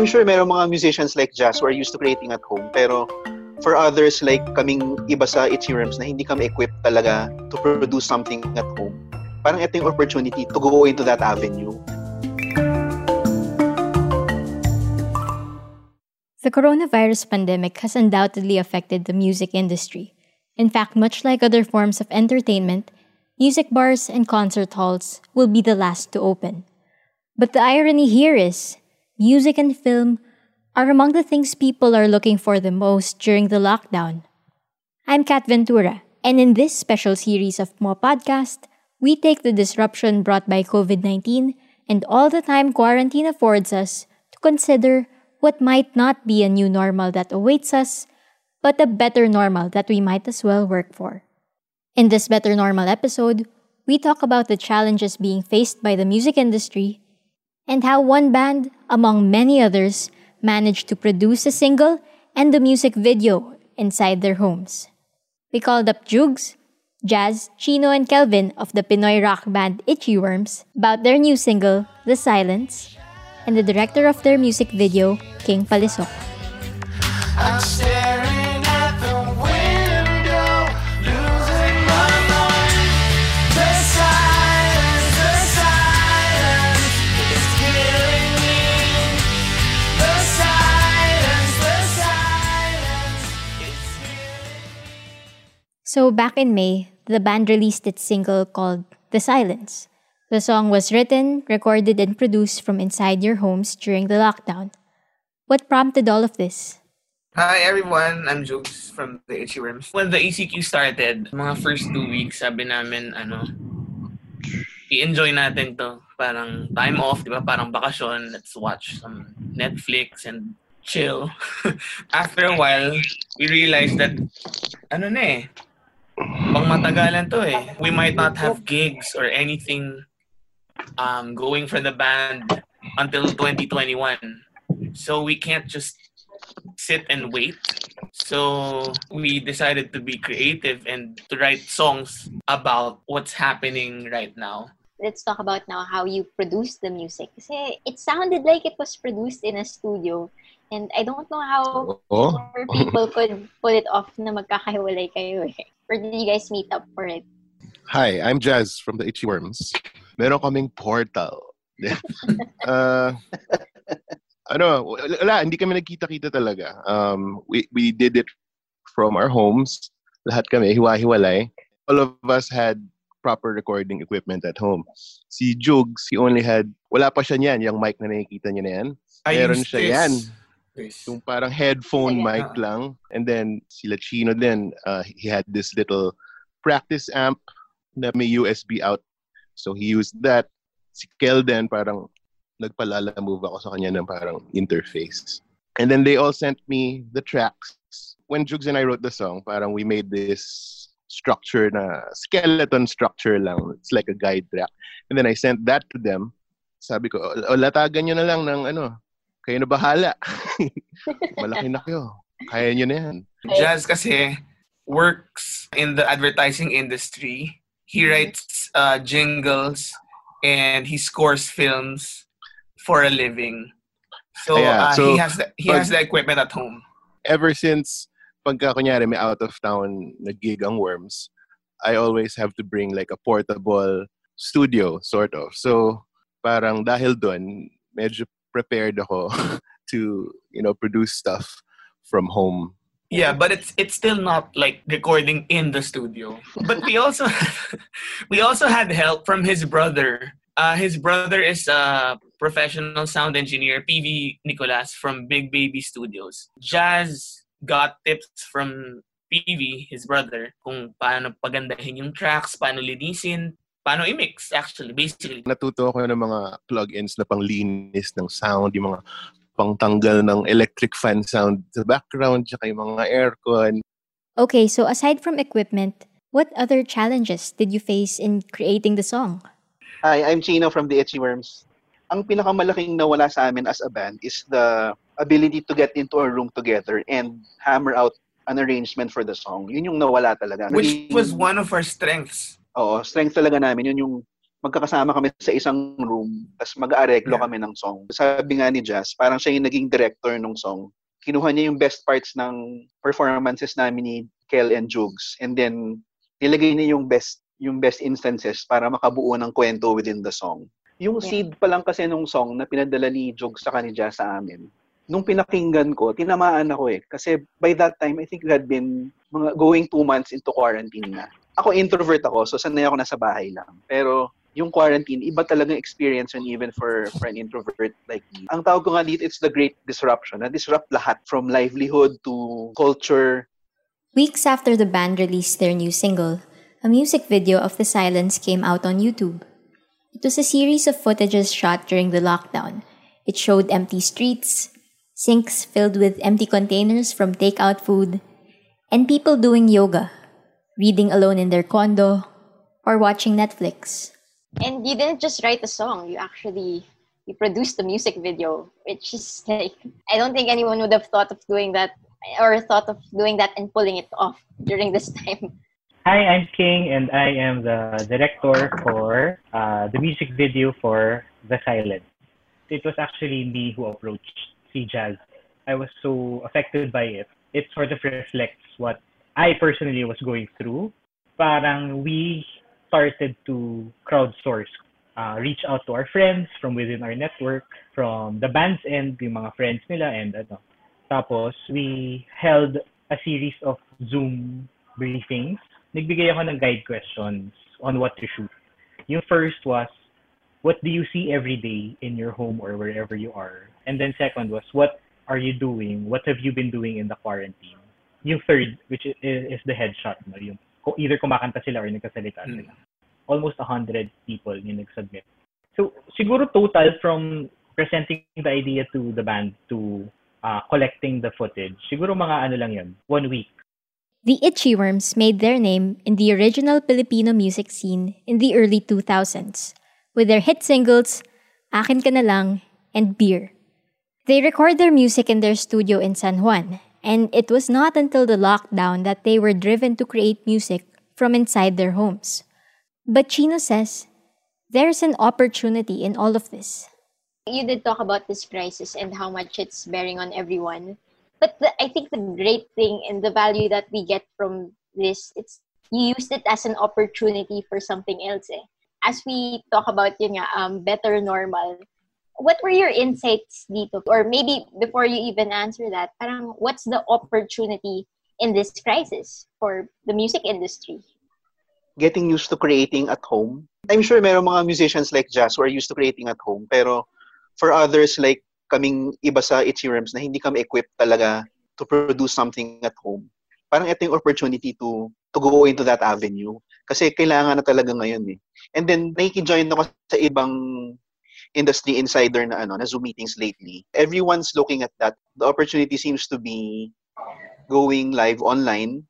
I'm sure meron mga musicians like Jazz who are used to creating at home. Pero for others like kaming iba sa Itchy na hindi kami equipped talaga to produce something at home, parang ito yung opportunity to go into that avenue. The coronavirus pandemic has undoubtedly affected the music industry. In fact, much like other forms of entertainment, music bars and concert halls will be the last to open. But the irony here is, music and film are among the things people are looking for the most during the lockdown. I'm Kat Ventura, and in this special series of Mo Podcast, we take the disruption brought by COVID 19 and all the time quarantine affords us to consider what might not be a new normal that awaits us, but a better normal that we might as well work for. In this Better Normal episode, we talk about the challenges being faced by the music industry and how one band, among many others, managed to produce a single and the music video inside their homes. We called up Jugs, Jazz, Chino, and Kelvin of the Pinoy rock band Itchy Worms about their new single, The Silence, and the director of their music video, King Palisok. So, back in May, the band released its single called The Silence. The song was written, recorded, and produced from inside your homes during the lockdown. What prompted all of this? Hi everyone, I'm Jugs from the Itchy Worms. When the ECQ started, mga first two weeks, sabi namin, ano, i-enjoy natin to. Parang time off, di ba? Parang bakasyon, let's watch some Netflix and chill. After a while, we realized that, ano na eh, pang matagalan to eh. We might not have gigs or anything um, going for the band until 2021. So we can't just sit and wait. So we decided to be creative and to write songs about what's happening right now. let's talk about now how you produced the music. Kasi it sounded like it was produced in a studio. And I don't know how Oh. more people could pull it off na magkakahiwalay kayo eh. Or did you guys meet up for it? Hi, I'm Jazz from the Itchy Worms. Meron kaming portal. uh, ano, wala, hindi kami nagkita-kita talaga. Um, we, we did it from our homes. Lahat kami, hiwa-hiwalay. All of us had proper recording equipment at home. Si Jugs, he only had, wala pa siya niyan, yung mic na nakikita niya na yan. I Meron siya this. yan. This. Yung parang headphone Sige. mic lang. And then sila Chino din, uh, he had this little practice amp na may USB out. So he used that. Si Kel din parang nagpalala move ako sa kanya ng parang interface. And then they all sent me the tracks. When Jugs and I wrote the song, parang we made this structure na skeleton structure lang. It's like a guide track. And then I sent that to them. Sabi ko, o latagan nyo na lang ng ano, kayo na bahala. Malaki na kayo. Kaya nyo na yan. Jazz kasi works in the advertising industry. He writes uh, jingles and he scores films for a living. So, Yeah, uh, so he has the, he pag- has the equipment at home. Ever since pagka kunyari may out of town na gig ang Worms, I always have to bring like a portable studio sort of. So parang dahil doon, medyo prepared ako to, you know, produce stuff from home. Yeah, but it's it's still not like recording in the studio. But we also we also had help from his brother. Uh, his brother is a professional sound engineer, PV Nicolas from Big Baby Studios. Jazz got tips from PV, his brother, kung paano pagandahin yung tracks, paano linisin, paano i-mix actually, basically. Natuto ako ng mga plugins na panglinis ng sound, yung mga pangtanggal ng electric fan sound sa background, tsaka yung mga aircon. Okay, so aside from equipment, what other challenges did you face in creating the song? Hi, I'm Chino from the Itchy Worms. Ang pinakamalaking nawala sa amin as a band is the ability to get into a room together and hammer out an arrangement for the song. Yun yung nawala talaga. Which was one of our strengths. Oo, strength talaga namin. Yun yung magkakasama kami sa isang room, tapos mag-aareglo Yeah. kami ng song. Sabi nga ni Jazz, parang siya yung naging director ng song. Kinuha niya yung best parts ng performances namin ni Kel and Jugs. And then, nilagay niya yung best yung best instances para makabuo ng kwento within the song. Yung Yeah. seed pa lang kasi nung song na pinadala ni Jugs sa kanija sa amin, nung pinakinggan ko, tinamaan ako eh. Kasi by that time, I think we had been mga going two months into quarantine na. Ako introvert ako, so sanay ako nasa bahay lang. Pero yung quarantine, iba talagang experience yun even for, for an introvert like me. Ang tawag ko nga dito, it's the great disruption. Na-disrupt lahat from livelihood to culture. Weeks after the band released their new single, a music video of The Silence came out on YouTube. It was a series of footages shot during the lockdown. It showed empty streets, sinks filled with empty containers from takeout food, and people doing yoga, reading alone in their condo, or watching Netflix. And you didn't just write the song, you actually you produced the music video, which is like I don't think anyone would have thought of doing that or thought of doing that and pulling it off during this time. Hi, I'm King, and I am the director for uh, the music video for The Silent. It was actually me who approached C Jazz. I was so affected by it. It sort of reflects what I personally was going through. Parang we started to crowdsource, uh, reach out to our friends from within our network, from the band's end, yung mga friends nila, and ano. Tapos, we held a series of Zoom briefings nagbigay ako ng guide questions on what to shoot. Yung first was, what do you see every day in your home or wherever you are? And then second was, what are you doing? What have you been doing in the quarantine? Yung third, which is, is the headshot, no? yung either kumakanta sila or nagkasalita Mm. sila. Almost 100 people yung nag-submit. So, siguro total from presenting the idea to the band to uh, collecting the footage, siguro mga ano lang yun, one week. The Itchy Worms made their name in the original Filipino music scene in the early 2000s with their hit singles Akin Ka Na Lang and Beer. They record their music in their studio in San Juan, and it was not until the lockdown that they were driven to create music from inside their homes. But Chino says there's an opportunity in all of this. You did talk about this crisis and how much it's bearing on everyone. But the, I think the great thing and the value that we get from this, it's you used it as an opportunity for something else. Eh. As we talk about yun nga, um, better normal, what were your insights dito? Or maybe before you even answer that, parang what's the opportunity in this crisis for the music industry? Getting used to creating at home. I'm sure meron mga musicians like Jazz who are used to creating at home. Pero for others like kaming iba sa Itchy Worms na hindi kami equipped talaga to produce something at home. Parang ito yung opportunity to to go into that avenue. Kasi kailangan na talaga ngayon eh. And then, nakikijoin ako sa ibang industry insider na ano na Zoom meetings lately. Everyone's looking at that. The opportunity seems to be going live online.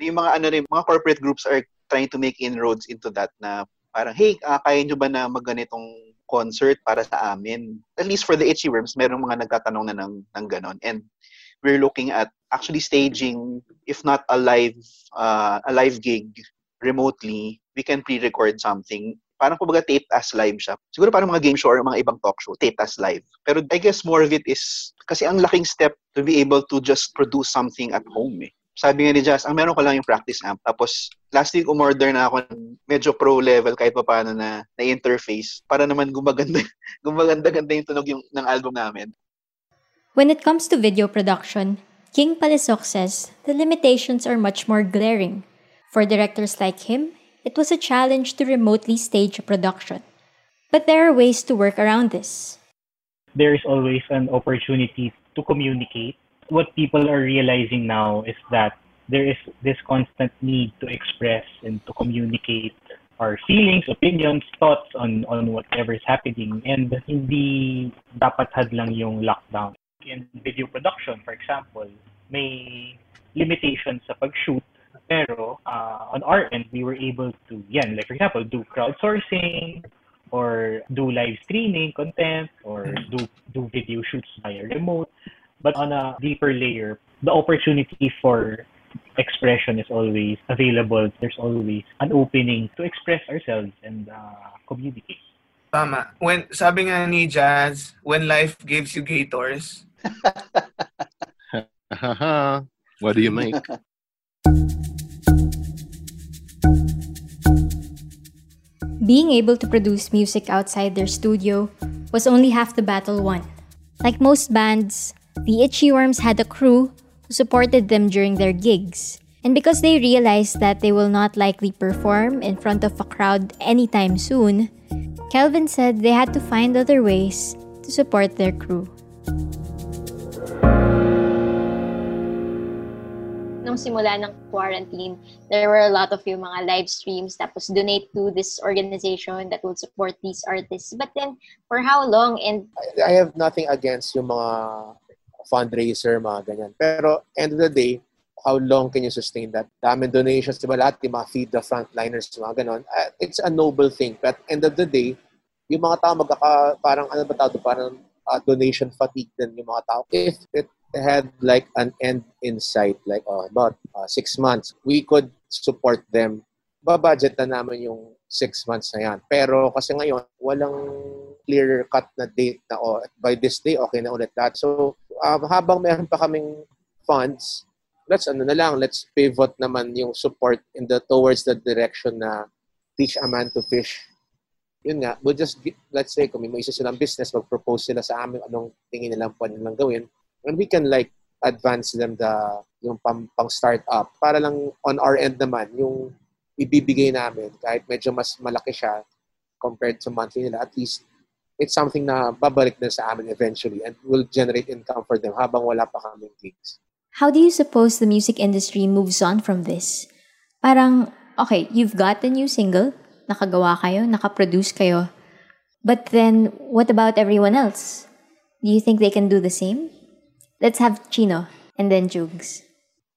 Yung mga ano rin, mga corporate groups are trying to make inroads into that na parang, hey, uh, kaya nyo ba na magganitong concert para sa amin? At least for the Itchy Worms, merong mga nagtatanong na ng, ng ganon. And we're looking at actually staging, if not a live, uh, a live gig remotely, we can pre-record something. Parang kumbaga tape as live siya. Siguro parang mga game show or mga ibang talk show, tape as live. Pero I guess more of it is, kasi ang laking step to be able to just produce something at home eh. Sabi nga ni Jazz, ang meron ko lang yung practice amp. Tapos, last week umorder na ako medyo pro level kahit pa paano na, na interface para naman gumaganda, gumaganda-ganda yung tunog yung, ng album namin. When it comes to video production, King Palisok says the limitations are much more glaring. For directors like him, it was a challenge to remotely stage a production. But there are ways to work around this. there is always an opportunity to communicate. What people are realizing now is that there is this constant need to express and to communicate our feelings, opinions, thoughts on on whatever is happening and hindi dapat hadlang yung lockdown. In video production, for example, may limitations sa pag-shoot pero uh, on our end, we were able to, yan, like for example, do crowdsourcing or do live streaming content or do do video shoots via remote. But on a deeper layer, the opportunity for expression is always available. There's always an opening to express ourselves and uh, communicate. Tama. When, sabi nga ni Jazz, when life gives you gators, what do you make? Being able to produce music outside their studio was only half the battle won. Like most bands, the Itchy Worms had a crew who supported them during their gigs. And because they realized that they will not likely perform in front of a crowd anytime soon, Kelvin said they had to find other ways to support their crew. Nung simula ng quarantine, there were a lot of yung mga live streams, tapos donate to this organization that will support these artists. But then, for how long? And I have nothing against yung mga fundraiser, mga ganyan. Pero, end of the day, how long can you sustain that? Daming donations, di ba? Lahat, yung mga feed the frontliners, mga ganon. Uh, it's a noble thing. But end of the day, yung mga tao magkaka, parang, ano ba tawag, parang uh, donation fatigue din yung mga tao. If it had like an end in sight, like oh, about uh, six months, we could support them. Babudget na naman yung six months na yan. Pero kasi ngayon, walang clear-cut na date na oh, by this day, okay na ulit that. So, um, habang meron pa kaming funds, let's ano na lang, let's pivot naman yung support in the towards the direction na teach a man to fish. Yun nga, we'll just, let's say, kung may isa silang business, mag-propose sila sa amin anong tingin nilang pwede nilang gawin and we can like advance them the yung pang, pang start up para lang on our end naman yung ibibigay namin kahit medyo mas malaki siya compared to monthly nila at least it's something na babalik na sa amin eventually and will generate income for them habang wala pa kaming gigs. How do you suppose the music industry moves on from this? Parang, okay, you've got the new single, nakagawa kayo, nakaproduce kayo, but then what about everyone else? Do you think they can do the same? Let's have Chino and then Jugs.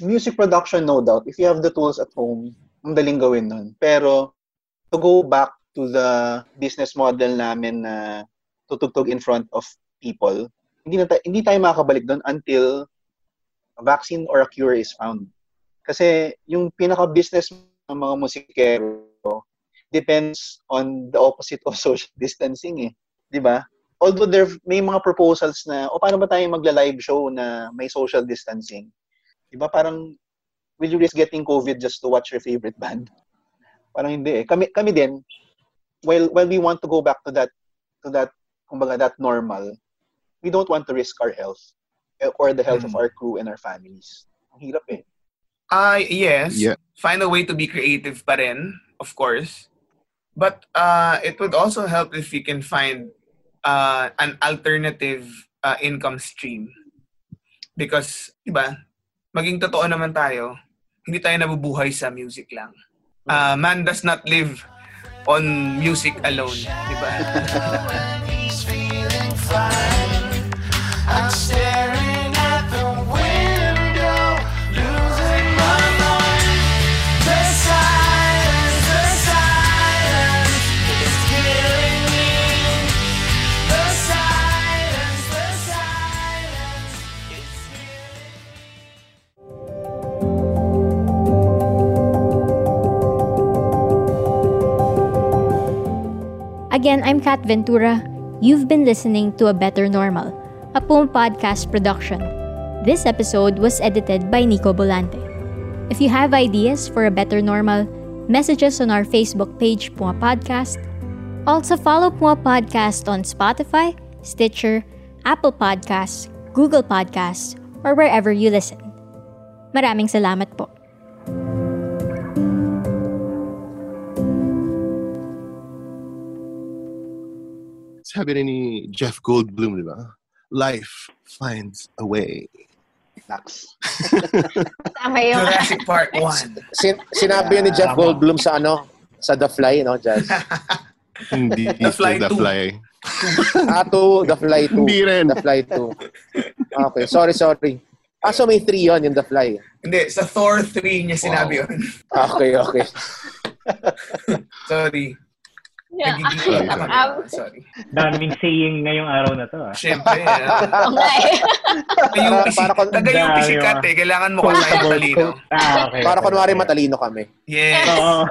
Music production, no doubt. If you have the tools at home, ang daling gawin nun. Pero, to go back to the business model namin na tutugtog in front of people, hindi, na ta- hindi tayo makakabalik doon until a vaccine or a cure is found. Kasi yung pinaka-business ng mga musikero depends on the opposite of social distancing eh. 'Di ba? Although there may mga proposals na o paano ba tayo magla-live show na may social distancing? 'Di ba parang will you risk getting COVID just to watch your favorite band? Parang hindi eh. Kami kami din while while we want to go back to that to that kumbaga that normal, we don't want to risk our health eh, or the health mm. of our crew and our families. Ang hirap eh. Uh, yes. Yeah. Find a way to be creative pa rin, of course. But uh, it would also help if we can find uh, an alternative uh, income stream. Because, di ba, maging totoo naman tayo, hindi tayo nabubuhay sa music lang. Uh, man does not live on music alone, di ba? Again, I'm Kat Ventura. You've been listening to A Better Normal, a Pum podcast production. This episode was edited by Nico Bolante. If you have ideas for A Better Normal, message us on our Facebook page, Puma Podcast. Also follow Puma Podcast on Spotify, Stitcher, Apple Podcasts, Google Podcasts, or wherever you listen. Maraming salamat po. Sabi rin ni Jeff Goldblum, di ba? Life finds a way. Nax. Tama yung... Jurassic Park 1. Sin- sinabi yun ni Jeff Goldblum sa ano, sa The Fly, no, Jazz? Hindi The Fly The 2. Fly. ah, to The Fly 2. Hindi rin. The Fly 2. Okay, sorry, sorry. Ah, so may 3 yun, yung The Fly. Hindi, sa Thor 3 niya sinabi yun. Okay, okay. Sorry. Yeah. Nagiging Um, ako. Sorry. Daming saying ngayong araw na to. Ah. Siyempre. ah. Okay. Taga yung Para ko- taga yung Dami, pisikat ah. eh. Kailangan mo kasi yung talino. Ah, okay. Para kunwari matalino kami. Yes. Oo.